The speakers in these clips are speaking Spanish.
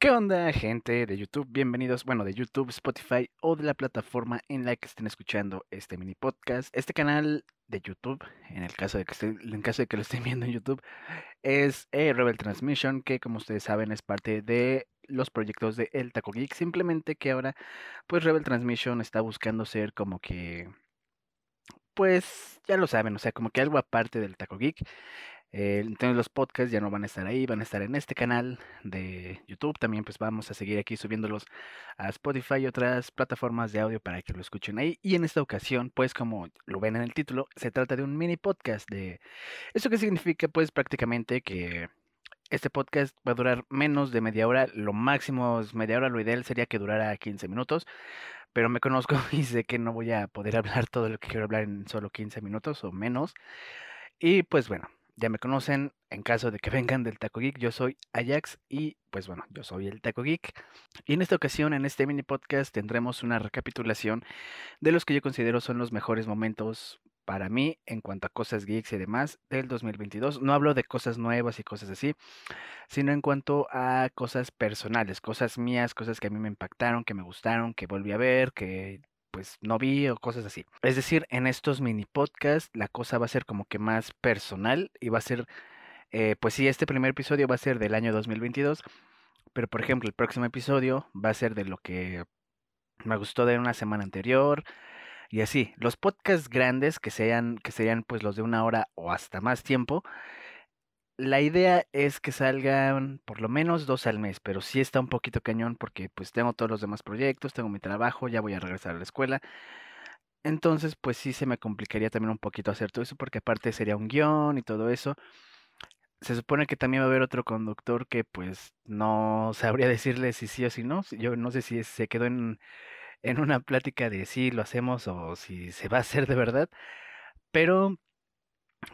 ¿Qué onda, gente de YouTube? Bienvenidos, bueno, de YouTube, Spotify o de la plataforma en la que estén escuchando este mini podcast. Este canal de YouTube, en el caso de que, estén, en caso de que lo estén viendo en YouTube, es eh, Rebel Transmission, que como ustedes saben es parte de los proyectos de El Taco Geek. Simplemente que ahora, pues Rebel Transmission está buscando ser como que, pues ya lo saben, o sea, como que algo aparte del Taco Geek. Eh, entonces los podcasts ya no van a estar ahí, van a estar en este canal de YouTube. También pues vamos a seguir aquí subiéndolos a Spotify y otras plataformas de audio para que lo escuchen ahí. Y en esta ocasión, pues como lo ven en el título, se trata de un mini podcast de... ¿Eso qué significa? Pues prácticamente que este podcast va a durar menos de media hora, lo máximo es media hora, lo ideal sería que durara 15 minutos, pero me conozco y sé que no voy a poder hablar todo lo que quiero hablar en solo 15 minutos o menos. Y pues bueno, ya me conocen, en caso de que vengan del Taco Geek, yo soy Ajax y pues bueno, yo soy el Taco Geek. Y en esta ocasión, en este mini podcast, tendremos una recapitulación de los que yo considero son los mejores momentos para mí en cuanto a cosas geeks y demás del 2022. No hablo de cosas nuevas y cosas así, sino en cuanto a cosas personales, cosas mías, cosas que a mí me impactaron, que me gustaron, que volví a ver, que pues no vi o cosas así. Es decir, en estos mini podcasts la cosa va a ser como que más personal y va a ser, eh, pues sí, este primer episodio va a ser del año 2022, pero por ejemplo el próximo episodio va a ser de lo que me gustó de una semana anterior y así. Los podcasts grandes que sean, que serían pues los de una hora o hasta más tiempo, la idea es que salgan por lo menos dos al mes, pero sí está un poquito cañón porque pues tengo todos los demás proyectos, tengo mi trabajo, ya voy a regresar a la escuela. Entonces, pues sí se me complicaría también un poquito hacer todo eso porque aparte sería un guion y todo eso. Se supone que también va a haber otro conductor que pues no sabría decirle si sí o si no. Yo no sé si se quedó en, en una plática de si lo hacemos o si se va a hacer de verdad. Pero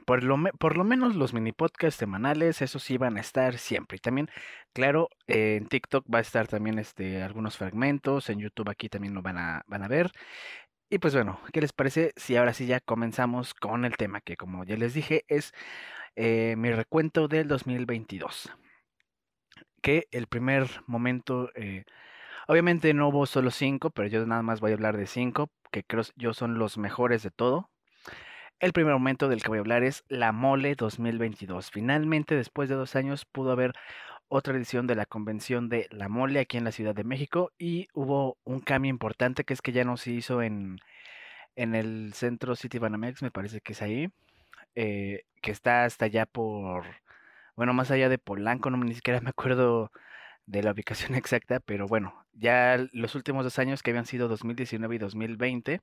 por lo, por lo menos los mini podcasts semanales, esos sí van a estar siempre. Y también, claro, en TikTok va a estar también este, algunos fragmentos, en YouTube aquí también lo van a, van a ver. Y pues bueno, ¿qué les parece si ahora sí ya comenzamos con el tema que como ya les dije es eh, mi recuento del 2022? Que el primer momento, eh, obviamente no hubo solo cinco, pero yo nada más voy a hablar de cinco, que creo yo son los mejores de todo. El primer momento del que voy a hablar es la Mole 2022. Finalmente, después de dos años, pudo haber otra edición de la convención de la Mole aquí en la Ciudad de México y hubo un cambio importante que es que ya no se hizo en, en el centro City Banamex, me parece que es ahí, eh, que está hasta allá por, bueno, más allá de Polanco, no ni siquiera me acuerdo de la ubicación exacta, pero bueno, ya los últimos dos años que habían sido 2019 y 2020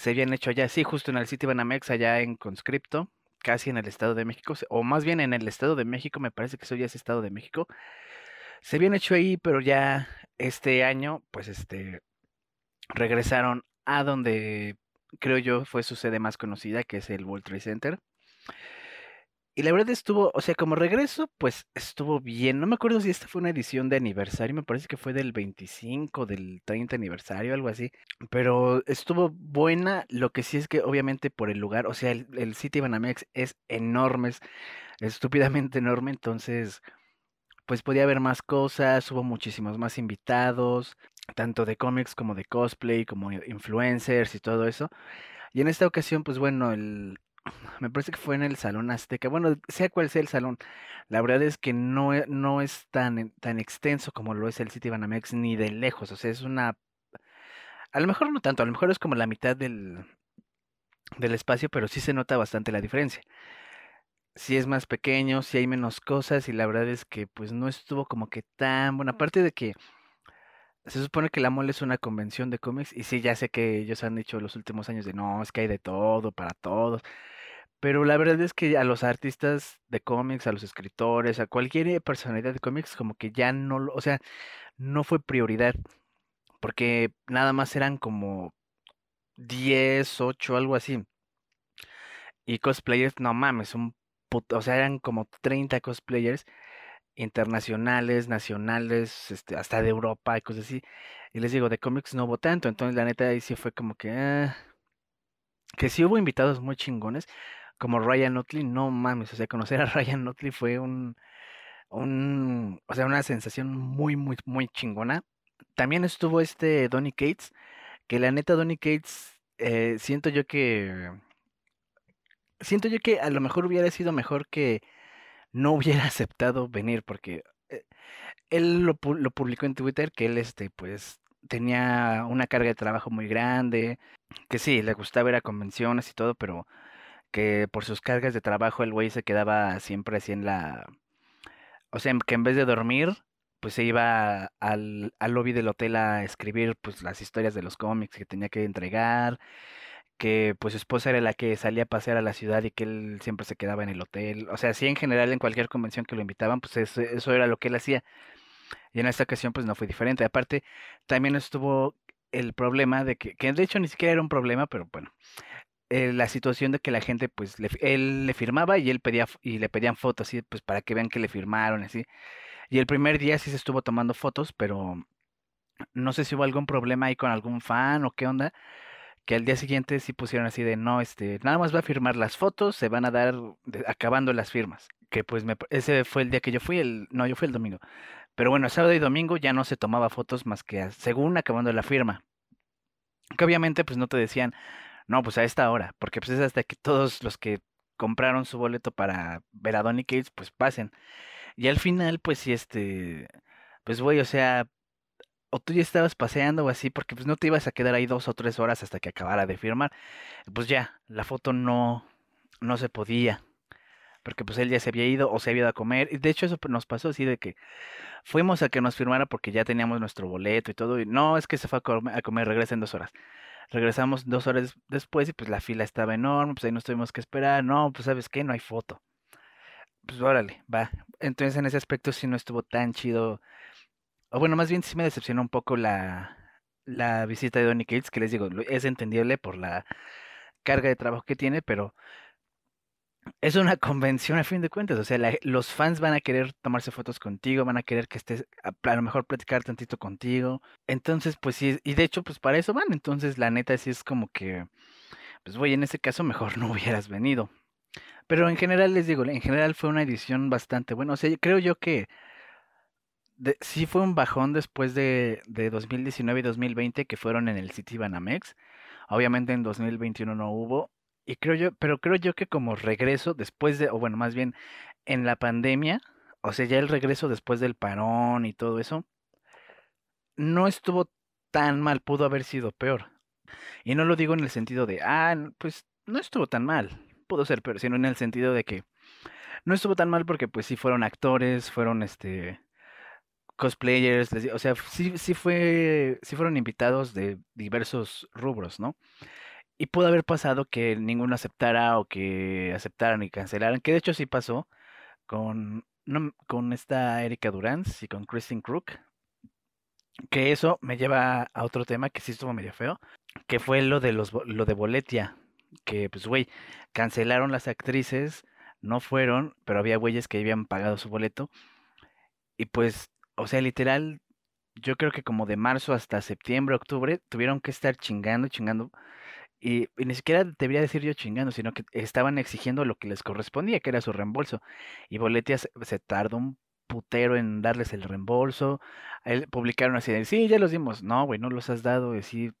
se habían hecho allá, sí, justo en el City Banamex, allá en Conscripto, casi en el Estado de México, o más bien en el Estado de México, me parece que eso ya es Estado de México. Se habían hecho ahí, pero ya este año, pues este, regresaron a donde creo yo fue su sede más conocida, que es el World Trade Center. Y la verdad estuvo, o sea, como regreso, pues estuvo bien. No me acuerdo si esta fue una edición de aniversario, me parece que fue del 25, del 30 aniversario, algo así. Pero estuvo buena. Lo que sí es que obviamente por el lugar, o sea, el, el City Banamex es enorme, es estúpidamente enorme, entonces pues podía haber más cosas, hubo muchísimos más invitados, tanto de cómics como de cosplay, como influencers y todo eso. Y en esta ocasión, pues bueno, el, me parece que fue en el Salón Azteca. Bueno, sea cual sea el salón, la verdad es que no, e, no es tan, tan extenso como lo es el City Banamex, ni de lejos. O sea, es una. A lo mejor no tanto, a lo mejor es como la mitad del, del espacio, pero sí se nota bastante la diferencia. Sí es más pequeño, sí hay menos cosas, y la verdad es que pues no estuvo como que tan bueno. Aparte de que se supone que la mole es una convención de cómics y sí, ya sé que ellos han dicho los últimos años de no, es que hay de todo para todos. Pero la verdad es que a los artistas de cómics, a los escritores, a cualquier personalidad de cómics, como que ya no, o sea, no fue prioridad. Porque nada más eran como 10 8 algo así. Y cosplayers, no mames, un puto, o sea, eran como 30 cosplayers internacionales, nacionales, este, hasta de Europa y cosas así. Y les digo, de cómics no hubo tanto, entonces la neta ahí sí fue como que... ah, que sí hubo invitados muy chingones, como Ryan Otley, no mames, o sea, conocer a Ryan Otley fue un, un, o sea, una sensación muy, muy, muy chingona. También estuvo este Donny Cates, que la neta Donny Cates, eh, siento yo que, siento yo que a lo mejor hubiera sido mejor que no hubiera aceptado venir, porque eh, él lo, lo publicó en Twitter, que él, este, pues, tenía una carga de trabajo muy grande, que sí, le gustaba ir a convenciones y todo, pero que por sus cargas de trabajo el güey se quedaba siempre así en la... O sea, que en vez de dormir, pues se iba al, al lobby del hotel a escribir pues las historias de los cómics que tenía que entregar, que pues su esposa era la que salía a pasear a la ciudad y que él siempre se quedaba en el hotel. O sea, sí en general en cualquier convención que lo invitaban, pues eso, eso era lo que él hacía. Y en esta ocasión pues no fue diferente. Aparte, también estuvo el problema de que, que de hecho ni siquiera era un problema, pero bueno, eh, la situación de que la gente, pues, él le firmaba y él pedía, y le pedían fotos, así, pues, para que vean que le firmaron, así. Y el primer día sí se estuvo tomando fotos, pero no sé si hubo algún problema ahí con algún fan o qué onda, que al día siguiente sí pusieron así de, no, este, nada más va a firmar las fotos, se van a dar acabando las firmas. Que pues me, ese fue el día que yo fui, el, no, yo fui el domingo. Pero bueno, sábado y domingo ya no se tomaba fotos más que según acabando la firma. Que obviamente pues no te decían, no, pues a esta hora, porque pues es hasta que todos los que compraron su boleto para ver a Donny Cates, pues pasen. Y al final, pues sí, este, pues güey, o sea, o tú ya estabas paseando o así, porque pues no te ibas a quedar ahí dos o tres horas hasta que acabara de firmar. Pues ya, la foto no, no se podía, porque pues él ya se había ido o se había ido a comer. De hecho eso nos pasó así de que fuimos a que nos firmara porque ya teníamos nuestro boleto y todo, y no, es que se fue a comer, a comer regresa en dos horas. Regresamos dos horas después y pues la fila estaba enorme, pues ahí nos tuvimos que esperar. No, pues sabes qué, no hay foto. Pues órale, va. Entonces en ese aspecto sí no estuvo tan chido. O bueno, más bien sí me decepcionó un poco la, la visita de Donny Cates, que les digo, es entendible por la carga de trabajo que tiene, pero es una convención a fin de cuentas, o sea, los fans van a querer tomarse fotos contigo, van a querer que estés, a, lo mejor platicar tantito contigo. Entonces, pues sí, y de hecho, pues para eso van. Entonces, la neta sí es como que, pues voy, en ese caso mejor no hubieras venido. Pero en general les digo, en general fue una edición bastante buena. O sea, creo yo que sí fue un bajón después de, de 2019 y 2020 que fueron en el City Banamex. Obviamente en 2021 no hubo, y creo yo, pero creo yo que como regreso después de, o bueno, más bien en la pandemia, o sea, ya el regreso después del parón y todo eso, no estuvo tan mal, pudo haber sido peor. Y no lo digo en el sentido de, ah, pues no estuvo tan mal, pudo ser peor, sino en el sentido de que no estuvo tan mal porque pues sí fueron actores, fueron este cosplayers, o sea, sí, sí fue, sí fueron invitados de diversos rubros, ¿no? Y pudo haber pasado que ninguno aceptara o que aceptaran y cancelaran, que de hecho sí pasó con, con esta Erika Durance y con Kristen Crook. Que eso me lleva a otro tema que sí estuvo medio feo, que fue lo de los lo de Boletia, que pues güey, cancelaron las actrices, no fueron, pero había güeyes que habían pagado su boleto y pues, o sea, literal yo creo que como de marzo hasta septiembre, octubre tuvieron que estar chingando, chingando y, ni siquiera debería decir yo chingando, sino que estaban exigiendo lo que les correspondía, que era su reembolso. Y Boletia se, tardó un putero en darles el reembolso. Él, publicaron así de, sí, ya los dimos. No, güey, no los has dado. Y sí,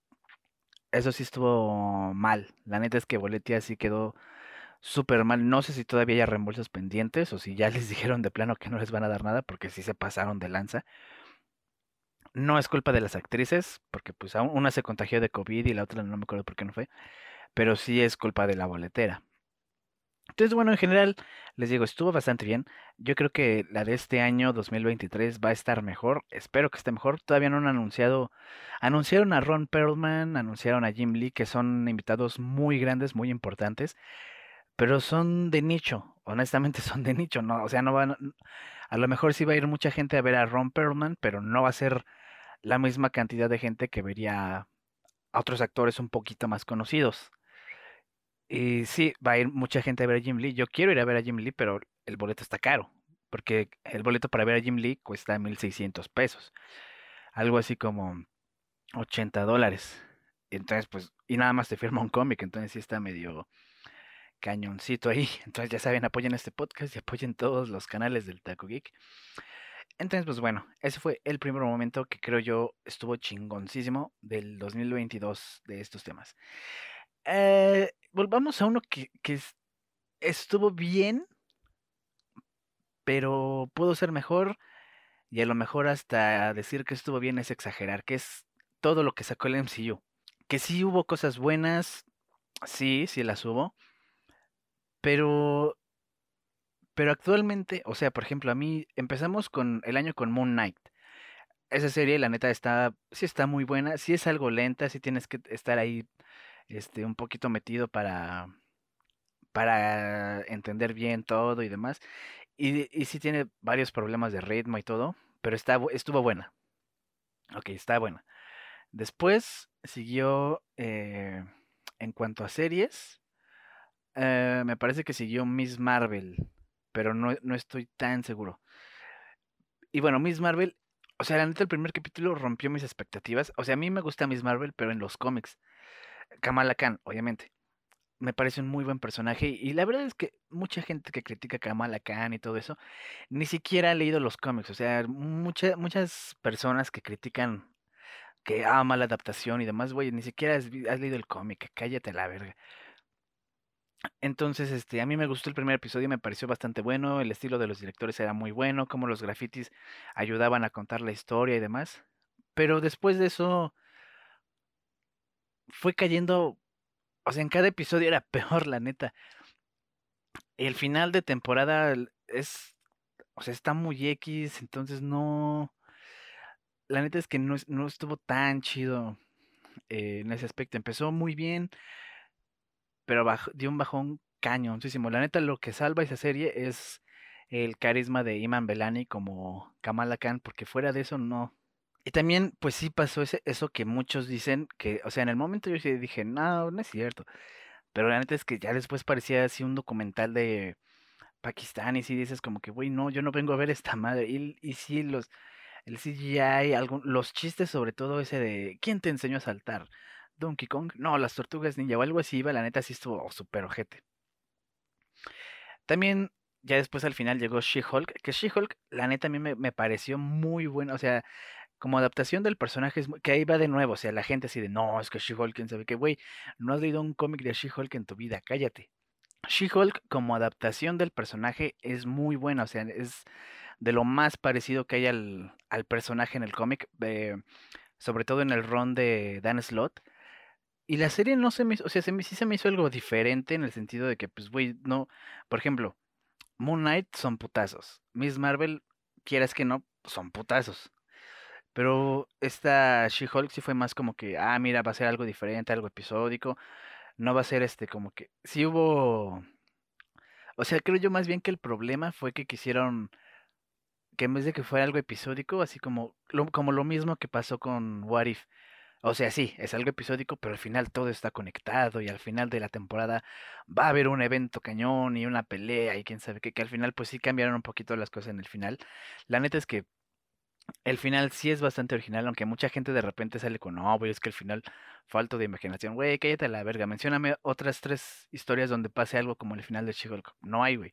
eso sí estuvo mal. La neta es que Boletia sí quedó súper mal. No sé si todavía hay reembolsos pendientes o si ya les dijeron de plano que no les van a dar nada porque sí se pasaron de lanza. No es culpa de las actrices, porque pues una se contagió de COVID y la otra no me acuerdo por qué no fue, pero sí es culpa de la boletera. Entonces, bueno, en general, les digo, estuvo bastante bien. Yo creo que la de este año 2023 va a estar mejor. Espero que esté mejor. Todavía no han anunciado. Anunciaron a Ron Perlman, anunciaron a Jim Lee, que son invitados muy grandes, muy importantes. Pero son de nicho. Honestamente, son de nicho. No, o sea, no van. A lo mejor sí va a ir mucha gente a ver a Ron Perlman, pero no va a ser la misma cantidad de gente que vería a otros actores un poquito más conocidos. Y sí, va a ir mucha gente a ver a Jim Lee. Yo quiero ir a ver a Jim Lee, pero el boleto está caro. Porque el boleto para ver a Jim Lee cuesta 1600 pesos. Algo así como 80 dólares. Entonces, pues, y nada más te firma un cómic. Entonces sí está medio cañoncito ahí. Entonces ya saben, apoyen este podcast y apoyen todos los canales del Taco Geek. Entonces, pues bueno, ese fue el primer momento que creo yo estuvo chingoncísimo del 2022 de estos temas. Eh, volvamos a uno que, estuvo bien, pero pudo ser mejor. Y a lo mejor hasta decir que estuvo bien es exagerar, que es todo lo que sacó el MCU. Que sí hubo cosas buenas, sí, sí las hubo, pero pero actualmente, o sea, por ejemplo, a mí empezamos con el año con Moon Knight. Esa serie, la neta, está, sí está muy buena, sí es algo lenta, sí tienes que estar ahí, este, un poquito metido para, para entender bien todo y demás. Y, y sí tiene varios problemas de ritmo y todo, pero está, estuvo buena. Ok, está buena. Después siguió, eh, en cuanto a series, eh, me parece que siguió Miss Marvel pero no, no estoy tan seguro. Y bueno, Miss Marvel, o sea, la neta, el primer capítulo rompió mis expectativas. O sea, a mí me gusta Miss Marvel, pero en los cómics. Kamala Khan, obviamente. Me parece un muy buen personaje. Y la verdad es que mucha gente que critica Kamala Khan y todo eso, ni siquiera ha leído los cómics. O sea, muchas muchas personas que critican que ama la adaptación y demás, güey, ni siquiera has, has leído el cómic. Cállate la verga. Entonces, este, a mí me gustó el primer episodio, me pareció bastante bueno, el estilo de los directores era muy bueno, como los grafitis ayudaban a contar la historia y demás. Pero después de eso fue cayendo, o sea, en cada episodio era peor, la neta. El final de temporada es, o sea, está muy X, entonces no, la neta es que no, no estuvo tan chido eh, en ese aspecto. Empezó muy bien pero dio un bajón cañoncísimo. La neta, lo que salva esa serie es el carisma de Iman Belani como Kamala Khan, porque fuera de eso no. Y también, pues sí pasó ese, eso que muchos dicen, que, o sea, en el momento yo sí dije, no, no es cierto. Pero la neta es que ya después parecía así un documental de Pakistán y si dices como que, güey, no, yo no vengo a ver esta madre. Y, y sí, los, el CGI, algún, los chistes sobre todo ese de, ¿quién te enseñó a saltar? Donkey Kong. No, las tortugas ninja o algo así iba, la neta sí estuvo súper ojete. También, ya después al final llegó She-Hulk, que She-Hulk, la neta a mí me, pareció muy buena, o sea, como adaptación del personaje, que ahí va de nuevo, o sea, la gente así de, no, es que She-Hulk, quién sabe qué, güey, no has leído un cómic de She-Hulk en tu vida, cállate. She-Hulk como adaptación del personaje es muy buena, o sea, es de lo más parecido que hay al, al personaje en el cómic, eh, sobre todo en el ron de Dan Slott. Y la serie no se me hizo, o sea, se me, sí se me hizo algo diferente en el sentido de que, pues, güey, no, por ejemplo, Moon Knight son putazos. Miss Marvel, quieras que no, son putazos. Pero esta She-Hulk sí fue más como que, ah, mira, va a ser algo diferente, algo episódico. No va a ser este, como que, sí hubo... O sea, creo yo más bien que el problema fue que quisieron que en vez de que fuera algo episódico, así como como lo mismo que pasó con What If, o sea, sí, es algo episódico, pero al final todo está conectado y al final de la temporada va a haber un evento cañón y una pelea y quién sabe qué, que al final pues sí cambiaron un poquito las cosas en el final. La neta es que el final sí es bastante original, aunque mucha gente de repente sale con, no, güey, es que el final falto de imaginación. Güey, cállate a la verga, mencióname otras tres historias donde pase algo como el final de she No hay, güey.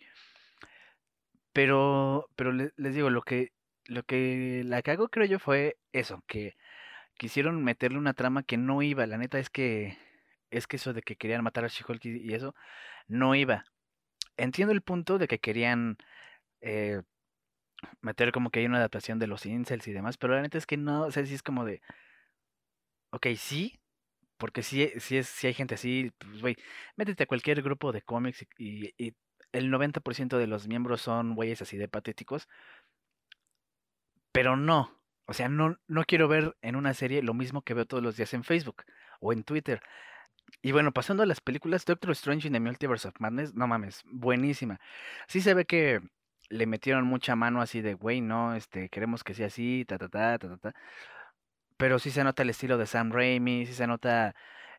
Pero, pero les digo, lo que, lo que la cago creo yo fue eso, que quisieron meterle una trama que no iba. La neta es que es que eso de que querían matar a She-Hulk y eso no iba. Entiendo el punto de que querían eh, meter como que hay una adaptación de los incels y demás, pero la neta es que no, o sea, sí es como de, ok, sí, porque sí, sí, es, sí hay gente así, pues, güey, métete a cualquier grupo de cómics y, y el 90% de los miembros son güeyes así de patéticos, pero no, o sea, no, no quiero ver en una serie lo mismo que veo todos los días en Facebook o en Twitter. Y bueno, pasando a las películas, Doctor Strange in the Multiverse of Madness, no mames, buenísima. Sí se ve que le metieron mucha mano así de, güey, no, este, queremos que sea así, ta, ta, ta, ta, ta, ta. Pero sí se nota el estilo de Sam Raimi, sí se nota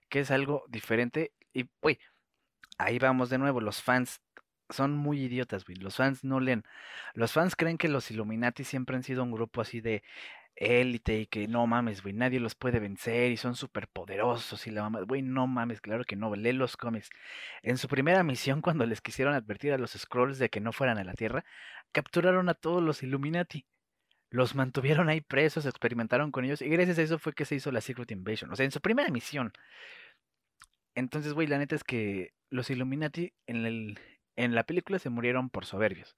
que es algo diferente. Y, güey, ahí vamos de nuevo, los fans son muy idiotas, güey. Los fans no leen. Los fans creen que los Illuminati siempre han sido un grupo así de élite y que no mames, güey, nadie los puede vencer y son súper poderosos y la mamá, güey, no mames, claro que no, lee los cómics. En su primera misión, cuando les quisieron advertir a los Scrolls de que no fueran a la Tierra, capturaron a todos los Illuminati. Los mantuvieron ahí presos, experimentaron con ellos y gracias a eso fue que se hizo la Secret Invasion. O sea, en su primera misión. Entonces, güey, la neta es que los Illuminati en, el, en la película se murieron por soberbios.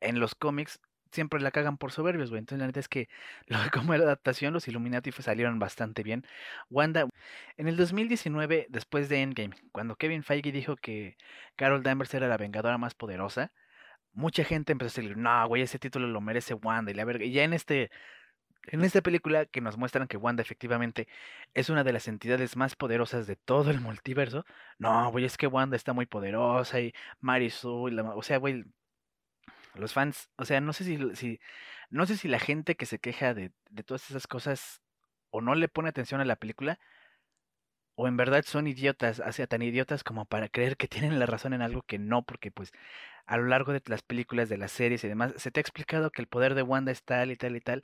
En los cómics siempre la cagan por soberbios, güey. Entonces, la neta es que como era adaptación, los Illuminati salieron bastante bien. Wanda, en el 2019, después de Endgame, cuando Kevin Feige dijo que Carol Danvers era la vengadora más poderosa, mucha gente empezó a decir, no, güey, ese título lo merece Wanda y la verga. Y ya en este en esta película que nos muestran que Wanda efectivamente es una de las entidades más poderosas de todo el multiverso. No, güey, es que Wanda está muy poderosa y Marisol, la, o sea, güey, los fans, o sea, no sé si, no sé si la gente que se queja de, de todas esas cosas o no le pone atención a la película o en verdad son idiotas, o sea, tan idiotas como para creer que tienen la razón en algo que no, porque pues a lo largo de las películas, de las series y demás, se te ha explicado que el poder de Wanda es tal y tal y tal.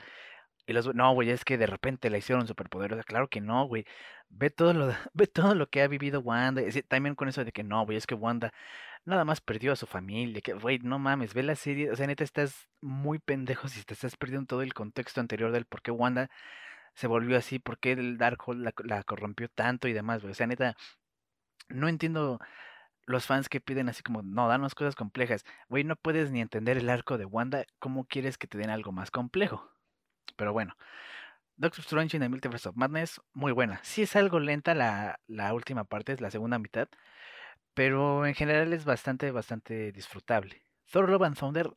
Y los, no, güey, es que de repente la hicieron superpoderosa. Claro que no, güey. Ve todo lo, ve todo lo que ha vivido Wanda. también con eso de que no, güey, es que Wanda nada más perdió a su familia. Que, güey, no mames, ve la serie. O sea, neta, estás muy pendejo si te estás perdiendo todo el contexto anterior del por qué Wanda se volvió así, por qué el Darkhold la, la corrompió tanto y demás, güey. O sea, neta, no entiendo los fans que piden así como, no, danos cosas complejas. Güey, no puedes ni entender el arco de Wanda. ¿Cómo quieres que te den algo más complejo? Pero bueno. Doctor Strange in the Multiverse of Madness, muy buena. Sí es algo lenta la, la última parte, es la segunda mitad. Pero en general es bastante, bastante disfrutable. Thor Love and Thunder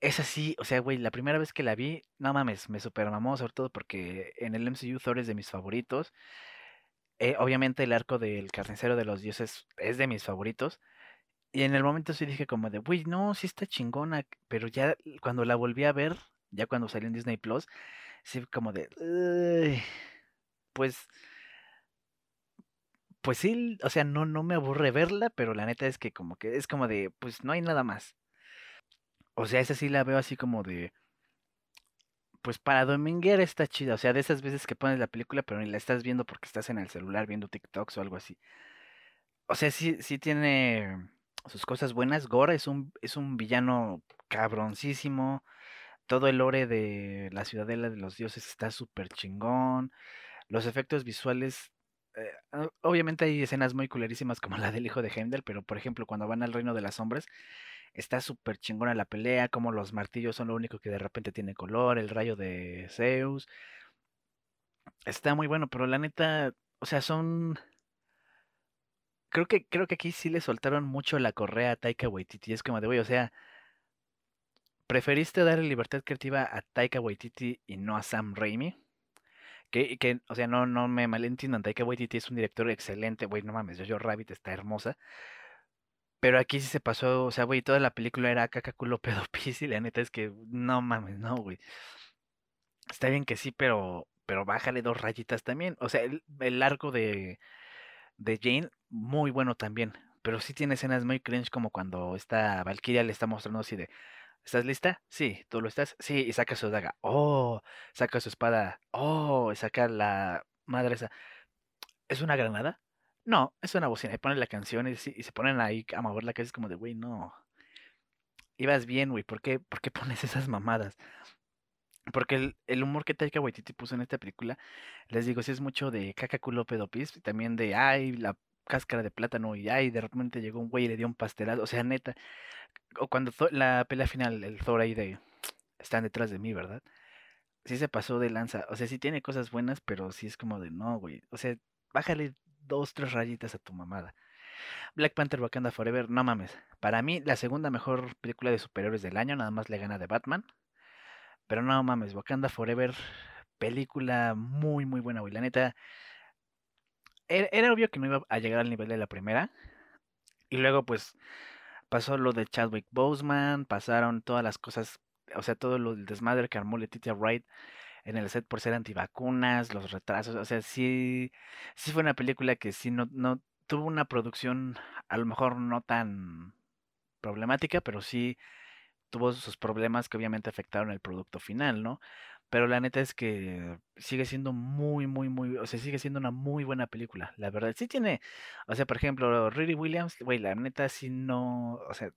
es así, o sea, güey, la primera vez que la vi, no mames, me super mamó, sobre todo porque en el MCU Thor es de mis favoritos. Eh, obviamente el arco del carnicero de los dioses es de mis favoritos. Y en el momento sí dije como de, güey, no, sí está chingona. Pero ya cuando la volví a ver, ya cuando salió en Disney Plus, sí como de, pues, pues sí, o sea, no, no me aburre verla, pero la neta es que como que es como de, pues no hay nada más. O sea, esa sí la veo así como de, pues para dominguear está chida. O sea, de esas veces que pones la película, pero ni la estás viendo porque estás en el celular viendo TikToks o algo así. O sea, sí, sí tiene sus cosas buenas. Gora es un, es un villano cabroncísimo. Todo el lore de la ciudadela de los dioses está súper chingón. Los efectos visuales. Eh, obviamente hay escenas muy culerísimas como la del hijo de Heimdall, pero por ejemplo, cuando van al reino de las sombras, Está súper chingona la pelea, como los martillos son lo único que de repente tiene color, el rayo de Zeus. Está muy bueno, pero la neta, o sea, son... Creo que, creo que aquí sí le soltaron mucho la correa a Taika Waititi. Es como de, güey, o sea, ¿preferiste darle libertad creativa a Taika Waititi y no a Sam Raimi? Que, que o sea, no, no me malentiendan, Taika Waititi es un director excelente, güey, no mames, Jojo Rabbit está hermosa. Pero aquí sí se pasó, o sea, güey, toda la película era caca, culo, pedo, pis, y la neta es que no mames, no, güey. Está bien que sí, pero, pero bájale dos rayitas también. O sea, el, el arco de, de Jane, muy bueno también. Pero sí tiene escenas muy cringe como cuando esta Valkyria le está mostrando así de, ¿estás lista? Sí, ¿tú lo estás? Sí, y saca su daga. Oh, saca su espada. Oh, saca la madre esa. ¿Es una granada? No, es una bocina. Y ponen la canción y, se ponen ahí a mover la casa. Es como de, güey, no. Ibas bien, güey. ¿Por qué, ¿Por qué pones esas mamadas? Porque el, el humor que Taika Waititi puso en esta película, les digo, sí es mucho de caca culo pedopis, y también de, ay, la cáscara de plátano, y ay, de repente llegó un güey y le dio un pastelazo, o sea, neta, o cuando la pelea final, el Thor ahí de, están detrás de mí, ¿verdad? Sí se pasó de lanza, o sea, sí tiene cosas buenas, pero sí es como de, no, güey, o sea, bájale dos, tres rayitas a tu mamada. Black Panther Wakanda Forever, no mames. Para mí, la segunda mejor película de superhéroes del año, nada más le gana de Batman. Pero no mames, Wakanda Forever, película muy, muy buena, güey. La neta, era, era, obvio que no iba a llegar al nivel de la primera. Y luego, pues, pasó lo de Chadwick Boseman, pasaron todas las cosas, o sea, todo lo del desmadre que armó Letitia Wright en el set por ser antivacunas, los retrasos, o sea, sí, sí fue una película que sí no, no tuvo una producción a lo mejor no tan problemática, pero sí tuvo sus problemas que obviamente afectaron el producto final, ¿no? Pero la neta es que sigue siendo muy, muy, muy, o sea, sigue siendo una muy buena película, la verdad. Sí tiene, o sea, por ejemplo, Riri Williams, güey, la neta sí no, o sea,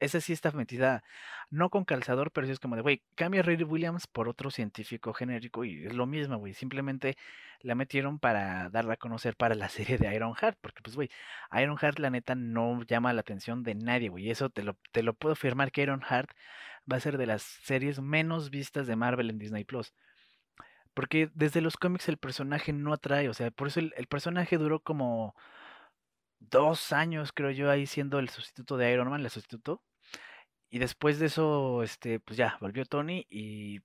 esa sí está metida, no con calzador, pero sí es como de, güey, cambia a Riri Williams por otro científico genérico y es lo mismo, güey. Simplemente la metieron para darla a conocer para la serie de Ironheart, porque pues, güey, Ironheart la neta no llama la atención de nadie, güey. Eso te lo, te lo puedo afirmar que Ironheart va a ser de las series menos vistas de Marvel en Disney Plus. Porque desde los cómics el personaje no atrae, o sea, por eso el, el personaje duró como dos años, creo yo, ahí siendo el sustituto de Iron Man, el sustituto. Y después de eso, este, pues ya, volvió Tony y...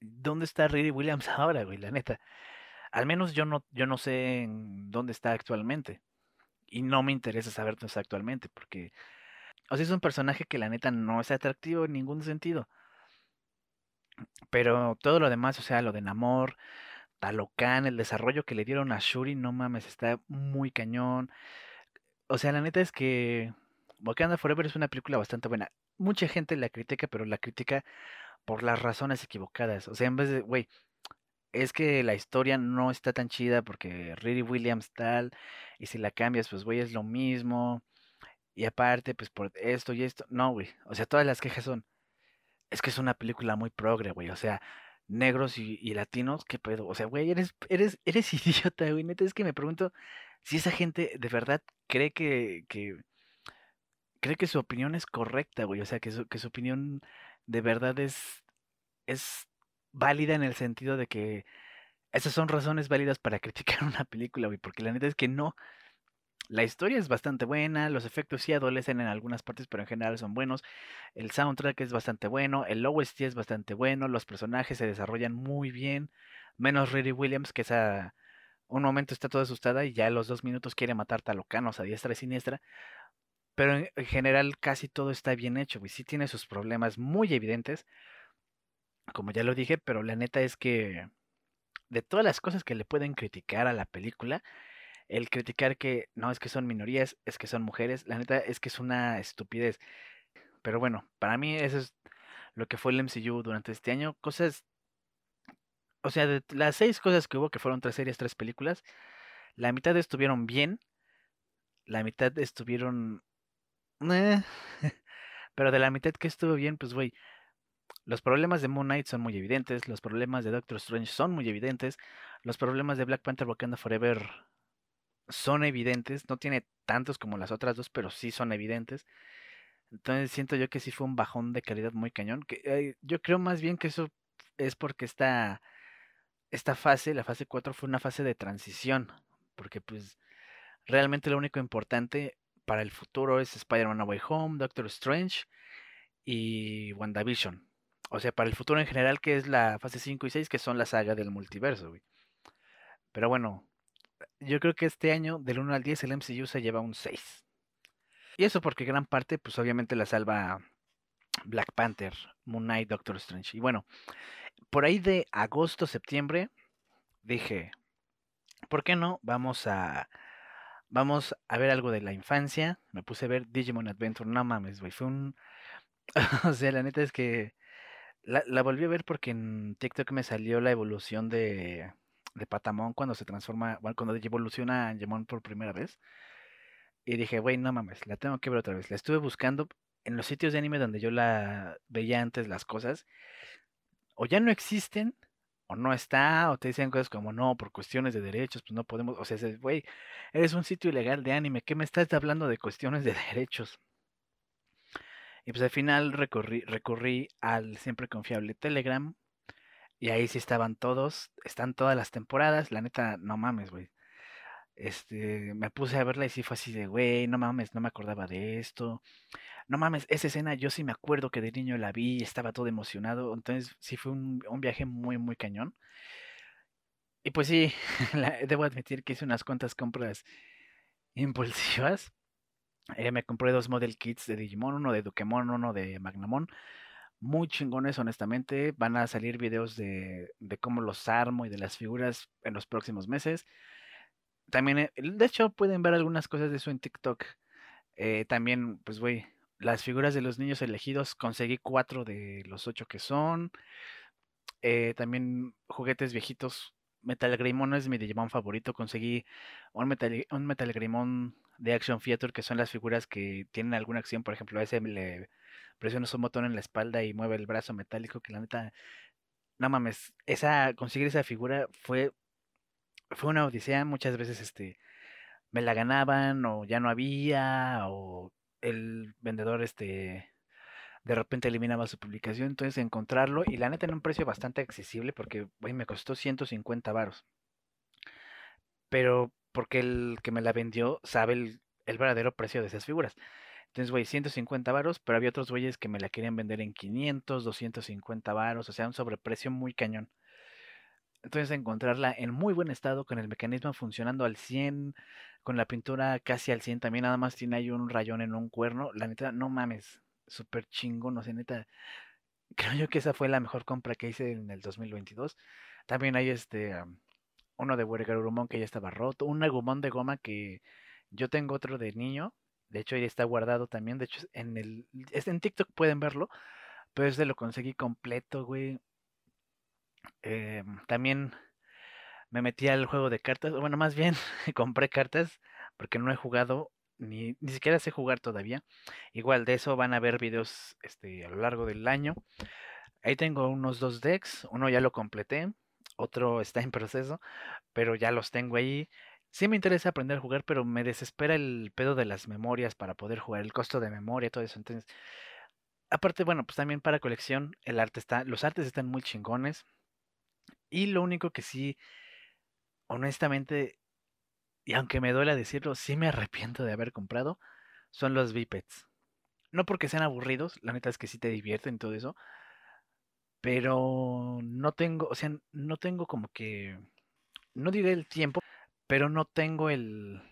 ¿Dónde está Riri Williams ahora, güey? La neta. Al menos yo no, yo no sé en dónde está actualmente. Y no me interesa saber dónde está actualmente, porque... O sea, es un personaje que la neta no es atractivo en ningún sentido. Pero todo lo demás, o sea, lo de Namor, Talocan, el desarrollo que le dieron a Shuri, no mames, está muy cañón. O sea, la neta es que Wakanda Forever es una película bastante buena. Mucha gente la critica, pero la critica por las razones equivocadas. O sea, en vez de, güey, es que la historia no está tan chida porque Riri Williams tal, y si la cambias, pues, güey, es lo mismo. Y aparte, pues, por esto y esto. No, güey. O sea, todas las quejas son, es que es una película muy progre, güey. O sea, negros y, latinos, ¿qué pedo? O sea, güey, eres, eres, eres idiota, güey. Neta, es que me pregunto si esa gente de verdad cree que, que cree que su opinión es correcta, güey. O sea, que su, que su opinión de verdad es, es válida en el sentido de que esas son razones válidas para criticar una película, güey. Porque la neta es que no. La historia es bastante buena, los efectos sí adolecen en algunas partes, pero en general son buenos. El soundtrack es bastante bueno, el OST es bastante bueno, los personajes se desarrollan muy bien, menos Riri Williams, que esa un momento está toda asustada y ya a los dos minutos quiere matar talocanos a diestra y siniestra. Pero en general casi todo está bien hecho, güey. Sí tiene sus problemas muy evidentes, como ya lo dije, pero la neta es que de todas las cosas que le pueden criticar a la película, el criticar que no es que son minorías, es que son mujeres, la neta es que es una estupidez. Pero bueno, para mí eso es lo que fue el MCU durante este año. Cosas, o sea, de las seis cosas que hubo, que fueron tres series, tres películas, la mitad estuvieron bien, la mitad estuvieron... eh, pero de la mitad que estuvo bien, pues güey, los problemas de Moon Knight son muy evidentes, los problemas de Doctor Strange son muy evidentes, los problemas de Black Panther Wakanda Forever son evidentes, no tiene tantos como las otras dos, pero sí son evidentes. Entonces siento yo que sí fue un bajón de calidad muy cañón. Que, eh, yo creo más bien que eso es porque esta, esta fase, la fase 4, fue una fase de transición. Porque pues realmente lo único importante para el futuro es Spider-Man Away Home, Doctor Strange y WandaVision. O sea, para el futuro en general, que es la fase 5 y 6, que son la saga del multiverso, güey. Pero bueno, yo creo que este año, del 1 al 10, el MCU se lleva un 6. Y eso porque gran parte, pues obviamente la salva Black Panther, Moon Knight, Doctor Strange. Y bueno, por ahí de agosto, septiembre, dije, ¿por qué no? Vamos a vamos a ver algo de la infancia. Me puse a ver Digimon Adventure. No mames, güey. Fue un. o sea, la neta es que. La, volví a ver porque en TikTok me salió la evolución de, de Patamon cuando se transforma. Bueno, cuando evoluciona Angemon por primera vez. Y dije, güey, no mames, la tengo que ver otra vez. La estuve buscando en los sitios de anime donde yo la veía antes las cosas. O ya no existen, no está, o te dicen cosas como no, por cuestiones de derechos, pues no podemos, o sea, güey, eres un sitio ilegal de anime, ¿qué me estás hablando de cuestiones de derechos? Y pues al final recorrí, recurrí al siempre confiable Telegram, y ahí sí estaban todos, están todas las temporadas, la neta, no mames, güey. Este, me puse a verla y sí fue así de, güey, no mames, no me acordaba de esto no mames, esa escena yo sí me acuerdo que de niño la vi y estaba todo emocionado. Entonces sí fue un, un viaje muy, muy cañón. Y pues sí, debo admitir que hice unas cuantas compras impulsivas. Eh, me compré dos model kits de Digimon, uno de Dukemon, uno de Magnamon. Muy chingones, honestamente. Van a salir videos de, de cómo los armo y de las figuras en los próximos meses. También, eh, de hecho, pueden ver algunas cosas de eso en TikTok. Eh, también, pues, güey, las figuras de los niños elegidos, conseguí cuatro de los ocho que son. Eh, también juguetes viejitos. Metal Greymon es mi Digimon favorito. Conseguí un Metal, un Metal Greymon de Action Theater, que son las figuras que tienen alguna acción. Por ejemplo, a ese le presiona un botón en la espalda y mueve el brazo metálico, que la neta, no mames, esa, conseguir esa figura fue, fue una odisea. Muchas veces este, me la ganaban o ya no había, o el vendedor este de repente eliminaba su publicación, entonces encontrarlo y la neta en un precio bastante accesible porque güey, me costó 150 varos. Pero porque el que me la vendió sabe el, el verdadero precio de esas figuras. Entonces, güey, 150 varos, pero había otros güeyes que me la querían vender en 500, 250 varos, o sea, un sobreprecio muy cañón. Entonces, encontrarla en muy buen estado, con el mecanismo funcionando al 100, con la pintura casi al 100, también nada más tiene ahí un rayón en un cuerno, la neta, no mames, súper chingón, no sé, neta, creo yo que esa fue la mejor compra que hice en el 2022. También hay este, uno de Wergarurumon que ya estaba roto, un Agumon de goma que yo tengo otro de niño, de hecho ahí está guardado también, de hecho en el, en TikTok pueden verlo, pero ese lo conseguí completo, güey. Eh, también me metí al juego de cartas, bueno, más bien compré cartas porque no he jugado ni, ni siquiera sé jugar todavía. Igual de eso van a ver videos este, a lo largo del año. Ahí tengo unos dos decks, uno ya lo completé, otro está en proceso, pero ya los tengo ahí. Sí me interesa aprender a jugar, pero me desespera el pedo de las memorias para poder jugar, el costo de memoria, todo eso. Entonces, aparte, bueno, pues también para colección, el arte está, los artes están muy chingones. Y lo único que sí, honestamente, y aunque me duela decirlo, sí me arrepiento de haber comprado, son los bipeds. No porque sean aburridos, la neta es que sí te divierten todo eso, pero no tengo, o sea, no tengo como que, no diré el tiempo, pero no tengo el,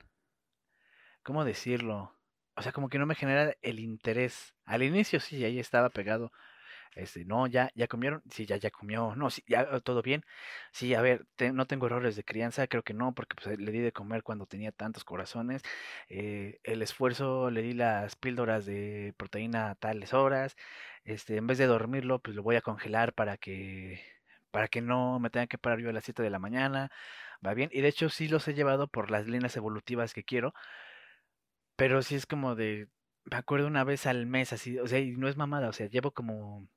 ¿cómo decirlo? O sea, como que no me genera el interés. Al inicio sí, ahí estaba pegado este, no, ya, ya comieron, sí, ya, ya comió, no, sí, ya, todo bien, sí, a ver, no tengo errores de crianza, creo que no, porque pues, le di de comer cuando tenía tantos corazones, eh, el esfuerzo, le di las píldoras de proteína a tales horas, este, en vez de dormirlo, pues lo voy a congelar para que, para que no me tenga que parar yo a las 7 de la mañana, va bien, y de hecho sí los he llevado por las líneas evolutivas que quiero, pero sí es como de, me acuerdo una vez al mes, así, o sea, y no es mamada, o sea, llevo como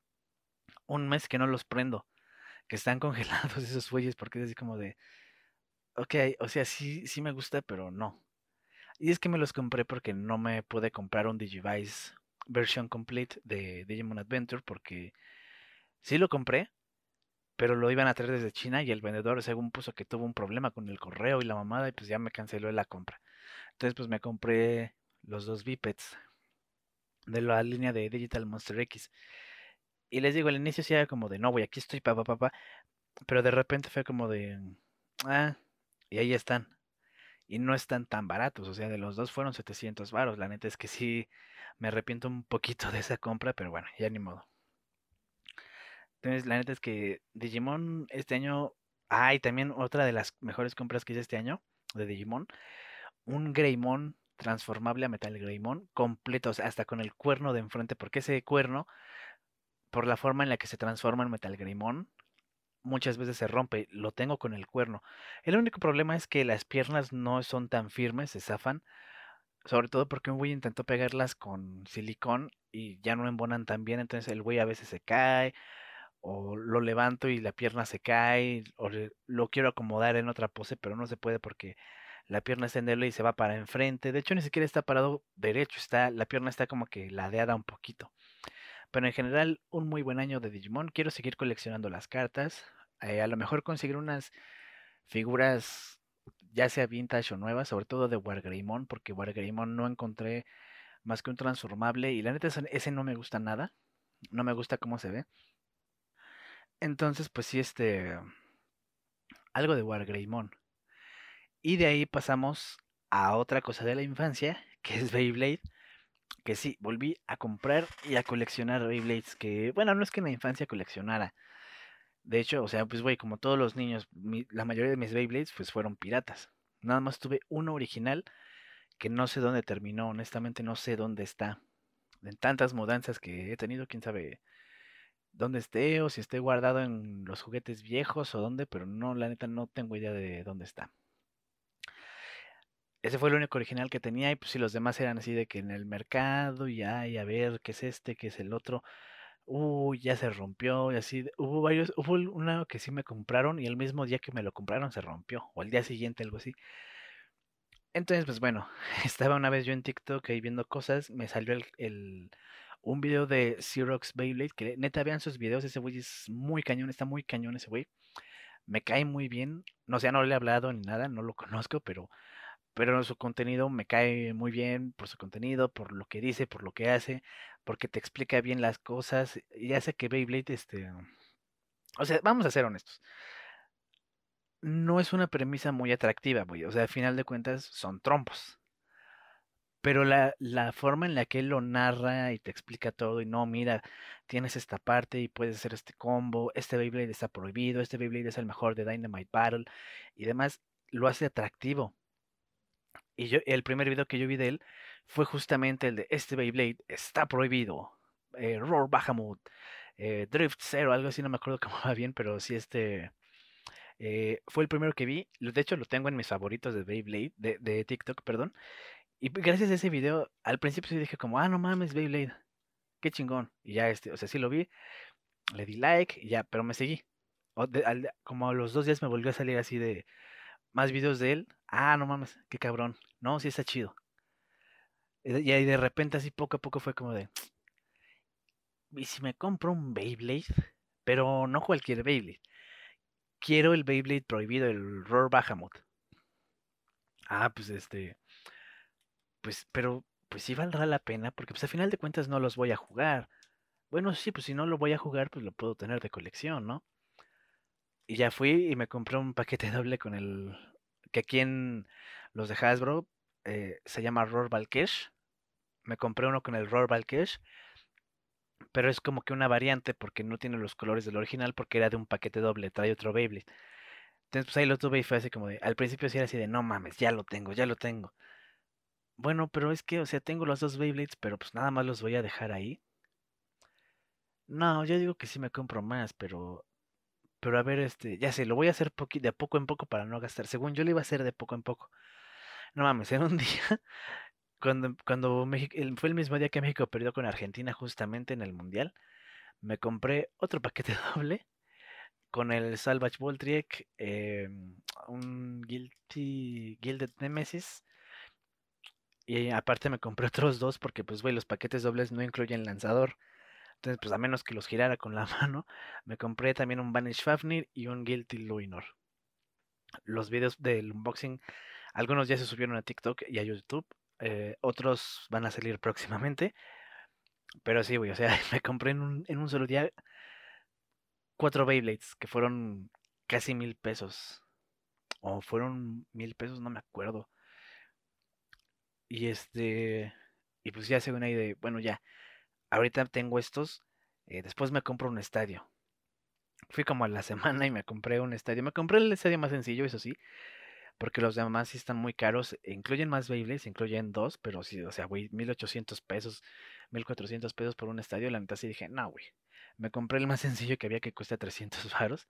un mes que no los prendo, que están congelados esos fuelles porque es así como de, ok, o sea, sí, sí me gusta, pero no. Y es que me los compré porque no me pude comprar un Digivice version complete de Digimon Adventure porque sí lo compré, pero lo iban a traer desde China y el vendedor según puso que tuvo un problema con el correo y la mamada y pues ya me canceló la compra. Entonces pues me compré los dos bipeds de la línea de Digital Monster X. Y les digo, al inicio sí era como de, no, voy, aquí estoy, papá, papá. Pero de repente fue como de, ah, y ahí están. Y no están tan baratos, o sea, de los dos fueron 700 varos. La neta es que sí, me arrepiento un poquito de esa compra, pero bueno, ya ni modo. Entonces, la neta es que Digimon este año, ah, y también otra de las mejores compras que hice este año de Digimon, un Greymon transformable a Metal Greymon completo, o sea, hasta con el cuerno de enfrente, porque ese cuerno por la forma en la que se transforma en Metal Greymon, muchas veces se rompe. Lo tengo con el cuerno. El único problema es que las piernas no son tan firmes, se zafan. Sobre todo porque un güey intentó pegarlas con silicón y ya no embonan tan bien. Entonces el güey a veces se cae. O lo levanto y la pierna se cae. O lo quiero acomodar en otra pose, pero no se puede porque la pierna está en y se va para enfrente. De hecho, ni siquiera está parado derecho. Está, la pierna está como que ladeada un poquito. Pero en general, un muy buen año de Digimon. Quiero seguir coleccionando las cartas. Eh, a lo mejor conseguir unas figuras, ya sea vintage o nuevas, sobre todo de Wargreymon, porque Wargreymon no encontré más que un transformable. Y la neta, ese no me gusta nada. No me gusta cómo se ve. Entonces, pues sí, este. Algo de Wargreymon. Y de ahí pasamos a otra cosa de la infancia, que es Beyblade que sí, volví a comprar y a coleccionar Beyblades, que, bueno, no es que en la infancia coleccionara. De hecho, o sea, pues, güey, como todos los niños, la mayoría de mis Beyblades, pues, fueron piratas. Nada más tuve uno original que no sé dónde terminó, honestamente no sé dónde está. En tantas mudanzas que he tenido, quién sabe dónde esté o si esté guardado en los juguetes viejos o dónde, pero no, la neta no tengo idea de dónde está. Ese fue el único original que tenía y pues si los demás eran así de que en el mercado y ay, a ver qué es este, qué es el otro. Uy, ya se rompió y así. Hubo varios, hubo uno que sí me compraron y el mismo día que me lo compraron se rompió o el día siguiente algo así. Entonces, pues bueno, estaba una vez yo en TikTok ahí viendo cosas, me salió el, un video de Xerox Beyblade, que neta vean sus videos, ese güey es muy cañón, está muy cañón ese güey. Me cae muy bien, no sé, no le he hablado ni nada, no lo conozco, pero pero su contenido me cae muy bien por su contenido, por lo que dice, por lo que hace, porque te explica bien las cosas y hace que Beyblade, este, o sea, vamos a ser honestos, no es una premisa muy atractiva, güey, o sea, al final de cuentas son trompos. Pero la, la forma en la que él lo narra y te explica todo, y no, mira, tienes esta parte y puedes hacer este combo, este Beyblade está prohibido, este Beyblade es el mejor de Dynamite Battle, y demás, lo hace atractivo. Y yo, el primer video que yo vi de él fue justamente el de este Beyblade está prohibido. Roar Bahamut, eh, Drift Zero, algo así, no me acuerdo cómo va bien, pero sí este... Eh, fue el primero que vi. De hecho, lo tengo en mis favoritos de Beyblade, de, de TikTok, perdón. Y gracias a ese video, al principio sí dije como, ah, no mames, Beyblade. Qué chingón. Y ya, este, o sea, sí lo vi. Le di like y ya, pero me seguí. como a los dos días me volvió a salir así de más videos de él. Ah, no mames, qué cabrón. No, sí está chido. Y ahí de repente así poco a poco fue como de... ¿Y si me compro un Beyblade? Pero no cualquier Beyblade. Quiero el Beyblade prohibido, el Roar Bahamut. Ah, pues este... Pues, pero, pues sí valdrá la pena, porque pues a final de cuentas no los voy a jugar. Bueno, sí, pues si no lo voy a jugar, pues lo puedo tener de colección, ¿no? Y ya fui y me compré un paquete doble con el. Que aquí en los de Hasbro eh, se llama Roar Valkesh. Me compré uno con el Roar Valkesh. Pero es como que una variante porque no tiene los colores del original porque era de un paquete doble, trae otro Beyblade. Entonces pues ahí lo tuve y fue así como de, al principio sí era así de, no mames, ya lo tengo, ya lo tengo. Bueno, pero es que, o sea, tengo los dos Beyblades, pero pues nada más los voy a dejar ahí. No, yo digo que sí me compro más, pero pero a ver, este, ya sé, lo voy a hacer de poco en poco para no gastar. Según yo lo iba a hacer de poco en poco. No mames, en un día, cuando, cuando México, fue el mismo día que México perdió con Argentina justamente en el Mundial, me compré otro paquete doble con el Salvage Voltriek, eh, un Guilty, Gilded Nemesis. Y aparte me compré otros dos porque, pues, güey, los paquetes dobles no incluyen lanzador. Entonces, pues a menos que los girara con la mano, me compré también un Vanish Fafnir y un Guilty Luinor. Los videos del unboxing, algunos ya se subieron a TikTok y a YouTube, eh, otros van a salir próximamente. Pero sí, güey, o sea, me compré en un, en un solo día cuatro Beyblades que fueron casi mil pesos. O fueron mil pesos, no me acuerdo. Y este. Y pues ya se ven ahí de. Bueno, ya ahorita tengo estos, eh, después me compro un estadio. Fui como a la semana y me compré un estadio. Me compré el estadio más sencillo, eso sí, porque los demás sí están muy caros. Incluyen más Beyblades, incluyen dos, pero sí, o sea, güey, 1800 pesos, 1400 pesos por un estadio. La neta sí dije, no, güey. Me compré el más sencillo que había que cuesta 300 varos.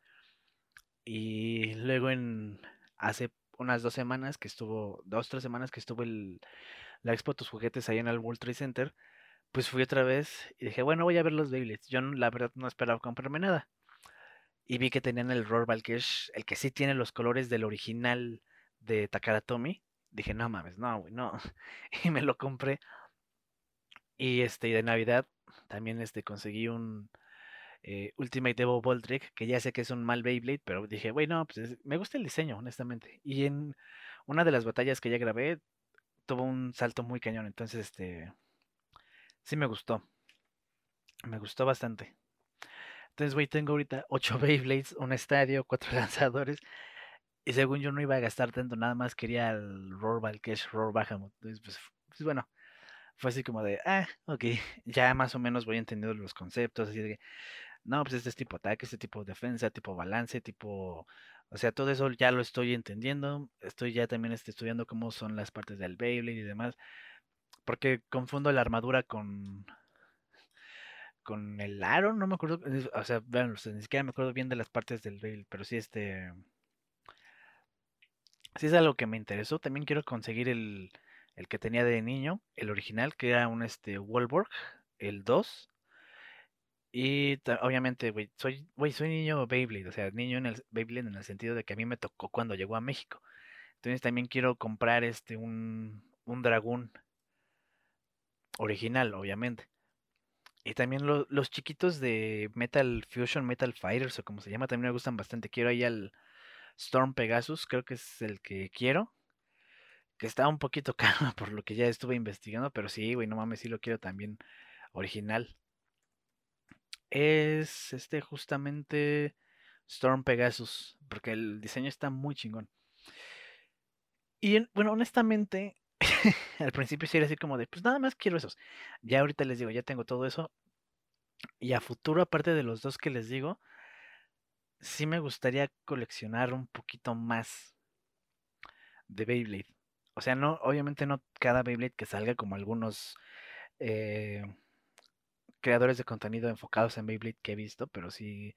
Y luego en hace unas dos semanas que estuvo, dos, tres semanas que estuvo el, la expo Tus Juguetes ahí en el World Trade Center, pues fui otra vez y dije, bueno, voy a ver los Beyblades. Yo la verdad no esperaba comprarme nada. Y vi que tenían el Roar Valkesh, el que sí tiene los colores del original de Takara Tomy. Dije, no mames, no, güey, no. Y me lo compré. Y este, de Navidad también este, conseguí un eh, Ultimate Evo Voltrick, que ya sé que es un mal Beyblade, pero dije, güey, no, pues me gusta el diseño, honestamente. Y en una de las batallas que ya grabé, tuvo un salto muy cañón. Entonces, este, sí me gustó. Me gustó bastante. Entonces, güey, tengo ahorita 8 Beyblades, un estadio, 4 lanzadores. Y según yo no iba a gastar tanto, nada más quería el Roar Valkesh, Roar Bahamut. Entonces, pues, pues, bueno, fue así como de, ah, ok, ya más o menos voy entendiendo los conceptos, así de que, no, pues este es tipo ataque, este tipo defensa, tipo balance, tipo, o sea, todo eso ya lo estoy entendiendo, estoy ya también este, estudiando cómo son las partes del Beyblade y demás, porque confundo la armadura con con el aro, no me acuerdo, o sea, bueno, ni siquiera me acuerdo bien de las partes del Beyblade, pero sí este... Sí es algo que me interesó, también quiero conseguir el, el que tenía de niño, el original, que era un este Wallborg, el 2. Y obviamente, güey, soy, güey, soy niño Beyblade, o sea, niño en el Beyblade en el sentido de que a mí me tocó cuando llegó a México. Entonces también quiero comprar este un, un dragón original, obviamente. Y también los chiquitos de Metal Fusion, Metal Fighters o como se llama, también me gustan bastante. Quiero ahí al Storm Pegasus, creo que es el que quiero. Que está un poquito caro por lo que ya estuve investigando, pero sí, güey, no mames, sí lo quiero también original. Es este justamente Storm Pegasus, porque el diseño está muy chingón. Y bueno, honestamente, al principio sí era así como de, pues nada más quiero esos. Ya ahorita les digo, ya tengo todo eso. Y a futuro, aparte de los dos que les digo, sí me gustaría coleccionar un poquito más de Beyblade. O sea, no, obviamente no cada Beyblade que salga como algunos eh, creadores de contenido enfocados en Beyblade que he visto, pero sí,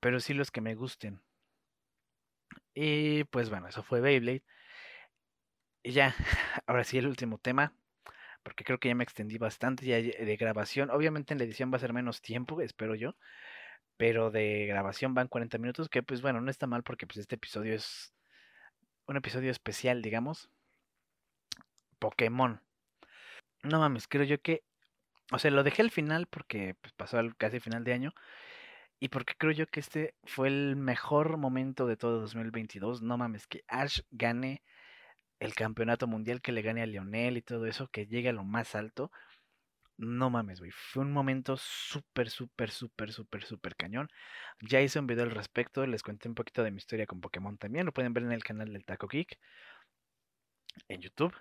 pero sí los que me gusten. Y pues bueno, eso fue Beyblade. Y ya, ahora sí el último tema, porque creo que ya me extendí bastante ya de grabación. Obviamente en la edición va a ser menos tiempo, espero yo, pero de grabación van 40 minutos, que pues bueno, no está mal porque pues este episodio es un episodio especial, digamos. Pokémon. No mames, creo yo que, o sea, lo dejé al final porque pues, pasó al casi final de año. Y porque creo yo que este fue el mejor momento de todo 2022. No mames, que Ash gane el campeonato mundial, que le gane a Lionel y todo eso, que llegue a lo más alto. No mames, güey. Fue un momento súper, súper, súper, súper, súper cañón. Ya hice un video al respecto. Les conté un poquito de mi historia con Pokémon también. Lo pueden ver en el canal del Taco Geek. En YouTube.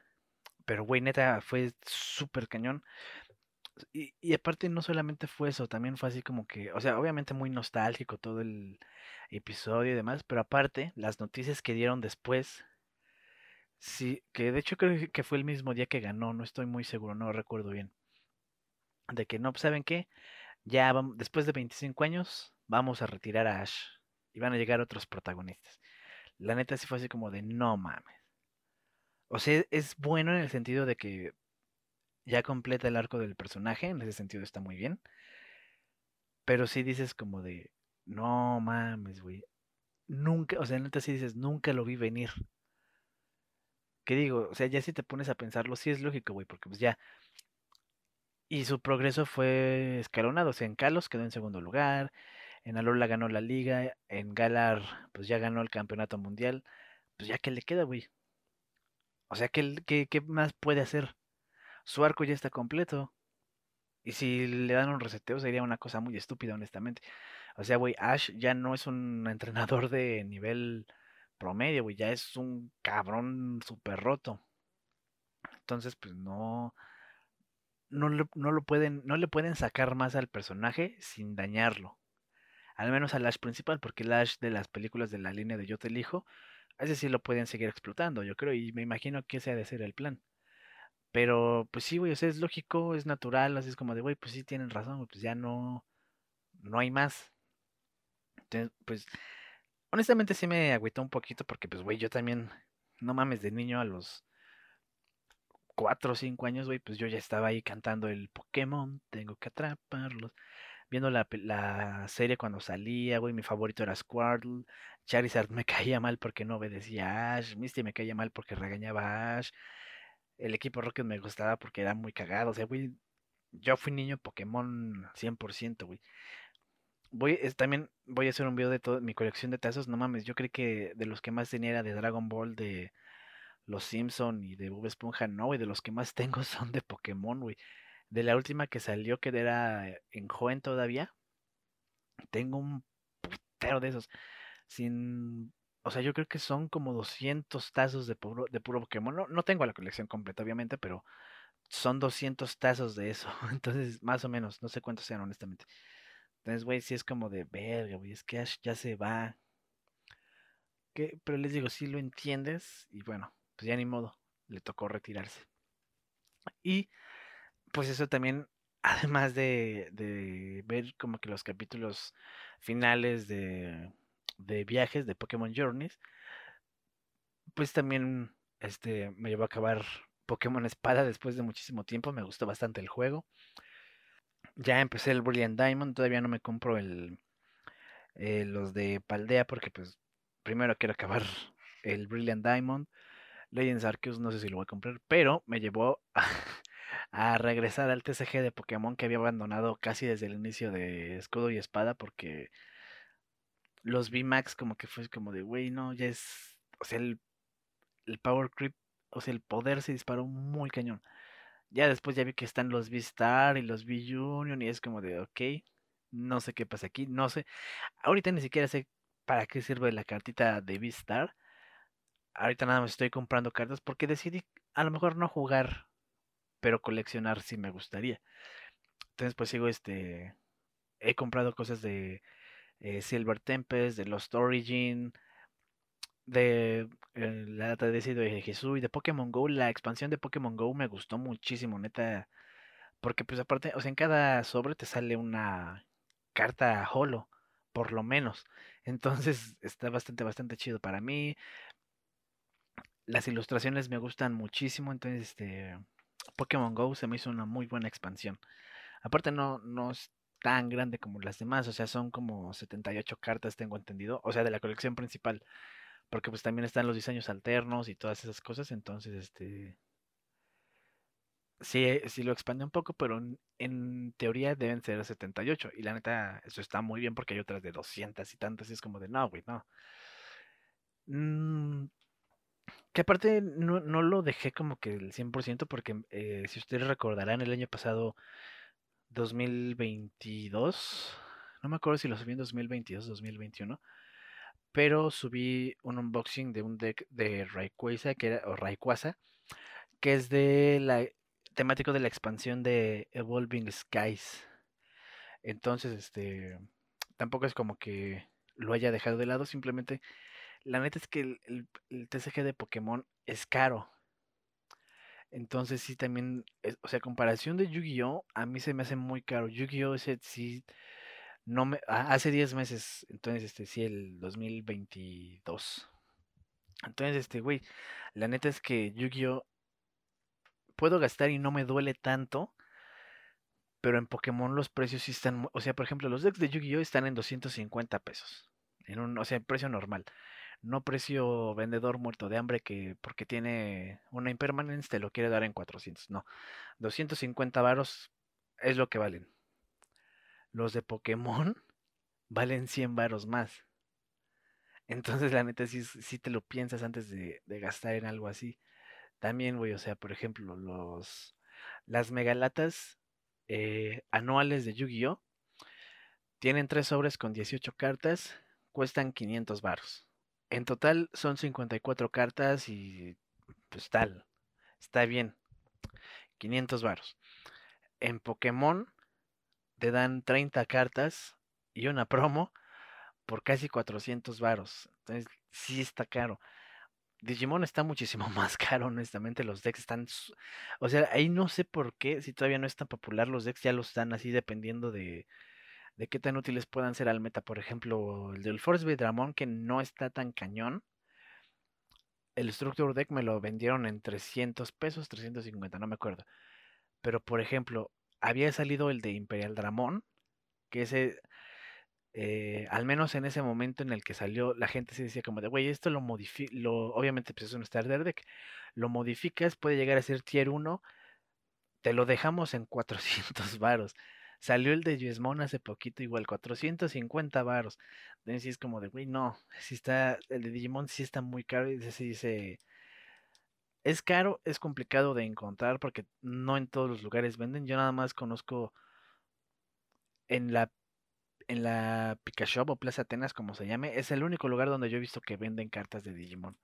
Pero, güey, neta, fue súper cañón. Y, y, aparte no solamente fue eso, también fue así como que, o sea, obviamente muy nostálgico todo el episodio y demás, pero aparte las noticias que dieron después, sí, que de hecho creo que fue el mismo día que ganó, no estoy muy seguro, no recuerdo bien, de que no, pues, ¿saben qué? Ya vamos, después de 25 años vamos a retirar a Ash y van a llegar otros protagonistas. La neta sí fue así como de no mames. O sea, es bueno en el sentido de que ya completa el arco del personaje, en ese sentido está muy bien. Pero sí dices como de, no mames, güey. Nunca, o sea, neta sí dices, nunca lo vi venir. ¿Qué digo? O sea, ya si te pones a pensarlo, sí es lógico, güey, porque pues ya. Y su progreso fue escalonado. O sea, en Kalos quedó en segundo lugar. En Alola ganó la liga. En Galar, pues ya ganó el campeonato mundial. Pues ya que le queda, güey. O sea, ¿qué, qué, qué más puede hacer? su arco ya está completo. Y si le dan un reseteo sería una cosa muy estúpida, honestamente. O sea, güey, Ash ya no es un entrenador de nivel promedio, güey, ya es un cabrón súper roto. Entonces, pues no, no, no, lo pueden, no le pueden sacar más al personaje sin dañarlo. Al menos al Ash principal, porque el Ash de las películas de la línea de Yo te elijo, ese sí lo pueden seguir explotando, yo creo, y me imagino que ese ha de ser el plan. Pero, pues sí, güey, o sea, es lógico, es natural, así es como de, güey, pues sí tienen razón, pues ya no, no hay más. Entonces, pues, honestamente sí me agüitó un poquito porque, pues, güey, yo también, no mames, de niño a los cuatro o cinco años, güey, pues yo ya estaba ahí cantando el Pokémon, tengo que atraparlos. Viendo la, la serie cuando salía, güey, mi favorito era Squirtle. Charizard me caía mal porque no obedecía a Ash. Misty me caía mal porque regañaba a Ash el equipo Rocket me gustaba porque era muy cagado. O sea, güey, yo fui niño Pokémon 100%, güey. Voy, también voy a hacer un video de toda mi colección de tazos. No mames, yo creí que de los que más tenía era de Dragon Ball, de los Simpson y de Bob Esponja. No, güey, de los que más tengo son de Pokémon, güey. De la última que salió, que era en joven todavía, tengo un putero de esos. Sin o sea, yo creo que son como 200 tazos de puro, de puro Pokémon. No, no tengo la colección completa, obviamente, pero son 200 tazos de eso. Entonces, más o menos, no sé cuántos sean, honestamente. Entonces, güey, sí es como de verga, güey, es que ya se va. Pero les digo, si lo entiendes, y bueno, pues ya ni modo, le tocó retirarse. Y pues eso también además de, de ver como que los capítulos finales de, de viajes de Pokémon Journeys, pues también este, me llevó a acabar Pokémon Espada después de muchísimo tiempo. Me gustó bastante el juego. Ya empecé el Brilliant Diamond. Todavía no me compro el, eh, los de Paldea porque pues primero quiero acabar el Brilliant Diamond. Legends Arceus no sé si lo voy a comprar, pero me llevó a, regresar al TCG de Pokémon que había abandonado casi desde el inicio de Escudo y Espada porque los VMAX como que fue como de, güey, no, ya es, o sea, el, el Power Creep, o sea, el poder se disparó muy cañón. Ya después ya vi que están los V-Star y los V-Union y es como de, ok, no sé qué pasa aquí, no sé. Ahorita ni siquiera sé para qué sirve la cartita de V-Star. Ahorita nada más estoy comprando cartas porque decidí a lo mejor no jugar, pero coleccionar si me gustaría. Entonces pues sigo este... He comprado cosas de eh, Silver Tempest, de Lost Origin, de eh, la data de de Jesús y de Pokémon Go. La expansión de Pokémon Go me gustó muchísimo, neta. Porque pues aparte, o sea, en cada sobre te sale una carta holo, por lo menos. Entonces está bastante, bastante chido para mí. Las ilustraciones me gustan muchísimo, entonces este Pokémon Go se me hizo una muy buena expansión. Aparte no, no es tan grande como las demás, o sea, son como 78 cartas, tengo entendido, o sea, de la colección principal, porque pues también están los diseños alternos y todas esas cosas, entonces este sí, sí lo expande un poco, pero en, teoría deben ser 78. Y la neta, eso está muy bien porque hay otras de 200 y tantas. Y es como de, no, güey, no. Mm, que aparte no, no, lo dejé como que el 100% porque eh, si ustedes recordarán el año pasado, 2022, no me acuerdo si lo subí en 2022 2021, pero subí un unboxing de un deck de Rayquaza, que era, o Rayquaza, que es de la temático de la expansión de Evolving Skies. Entonces, este, tampoco es como que lo haya dejado de lado, simplemente la neta es que el, el, TCG de Pokémon es caro. Entonces sí también, o sea, comparación de Yu-Gi-Oh, a mí se me hace muy caro. Yu-Gi-Oh ese sí, no me, hace 10 meses, entonces este sí, el 2022. Entonces, este, güey, la neta es que Yu-Gi-Oh puedo gastar y no me duele tanto. Pero en Pokémon los precios sí están, o sea, por ejemplo, los decks de Yu-Gi-Oh están en 250 pesos. En un, o sea, precio normal. No precio vendedor muerto de hambre que porque tiene una impermanence te lo quiere dar en 400. No. 250 varos es lo que valen. Los de Pokémon valen 100 varos más. Entonces, la neta, sí te lo piensas antes de, gastar en algo así. También, güey, o sea, por ejemplo, los las megalatas eh, anuales de Yu-Gi-Oh! Tienen tres sobres con 18 cartas, cuestan 500 baros. En total son 54 cartas y pues tal, está bien. 500 baros. En Pokémon te dan 30 cartas y una promo por casi 400 varos. Entonces, sí está caro. Digimon está muchísimo más caro, honestamente. Los decks están. O sea, ahí no sé por qué, si todavía no es tan popular, los decks ya los están así dependiendo de, de qué tan útiles puedan ser al meta. Por ejemplo, el del Force Dramon, que no está tan cañón. El Structure Deck me lo vendieron en 300 pesos, 350, no me acuerdo. Pero, por ejemplo, había salido el de Imperial Dramon, que ese eh, al menos en ese momento en el que salió, la gente se decía como de, güey, esto lo modifica, lo, obviamente pues es un starter deck, lo modificas, puede llegar a ser tier 1, te lo dejamos en 400 varos. Salió el de Yesmon hace poquito, igual 450 varos. Entonces es como de, güey, no, si está, el de Digimon sí está muy caro y se dice, es caro, es complicado de encontrar porque no en todos los lugares venden. Yo nada más conozco en la en la o Plaza Atenas, como se llame, es el único lugar donde yo he visto que venden cartas de Digimon.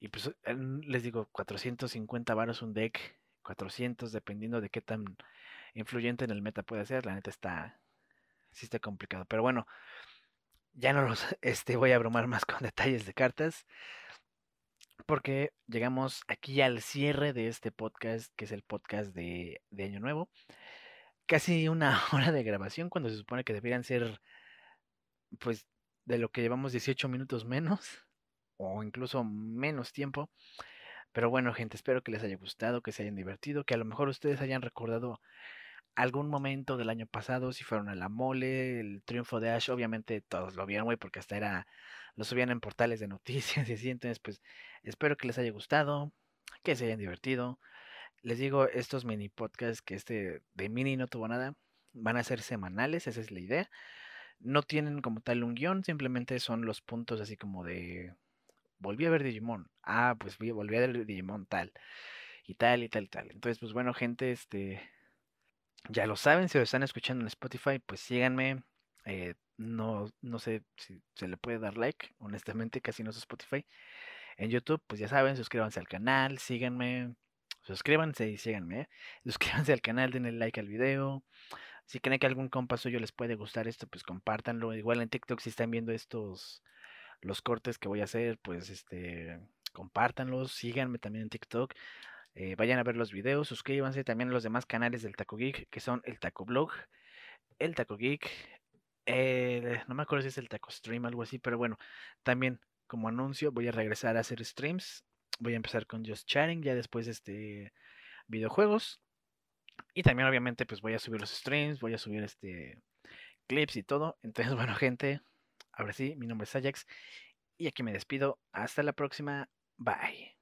Y pues les digo, 450 varos un deck, 400 dependiendo de qué tan influyente en el meta puede ser. La neta está, sí está complicado. Pero bueno, ya no los este, voy a abrumar más con detalles de cartas. Porque llegamos aquí al cierre de este podcast, que es el podcast de, de Año Nuevo. casi una hora de grabación cuando se supone que deberían ser, pues, de lo que llevamos 18 minutos menos o incluso menos tiempo. Pero bueno, gente, espero que les haya gustado, que se hayan divertido, que a lo mejor ustedes hayan recordado algún momento del año pasado, si fueron a la mole, el triunfo de Ash, obviamente todos lo vieron, güey, porque hasta era, lo subían en portales de noticias y así, entonces pues espero que les haya gustado, que se hayan divertido. Les digo, estos mini podcasts que este de mini no tuvo nada, van a ser semanales, esa es la idea. No tienen como tal un guion, simplemente son los puntos así como de volví a ver Digimon. Ah, pues volví a ver Digimon tal. Y tal y tal y tal. Entonces, pues bueno, gente, este ya lo saben, si lo están escuchando en Spotify, pues síganme. Eh, no, no sé si se le puede dar like, honestamente, casi no es Spotify. En YouTube, pues ya saben, suscríbanse al canal, síganme, suscríbanse y síganme. ¿eh? Suscríbanse al canal, denle like al video. Si creen que algún compa suyo les puede gustar esto, pues compártanlo. Igual en TikTok, si están viendo estos, los cortes que voy a hacer, pues este, compártanlos, síganme también en TikTok. Eh, vayan a ver los videos, suscríbanse también a los demás canales del Taco Geek, que son el Taco Blog, el Taco Geek, no me acuerdo si es el Taco Stream, algo así, pero bueno, también como anuncio voy a regresar a hacer streams. Voy a empezar con Just Chatting, ya después este videojuegos. Y también obviamente pues voy a subir los streams, voy a subir este clips y todo. Entonces, bueno, gente, ahora sí, mi nombre es Ajax y aquí me despido. Hasta la próxima. Bye.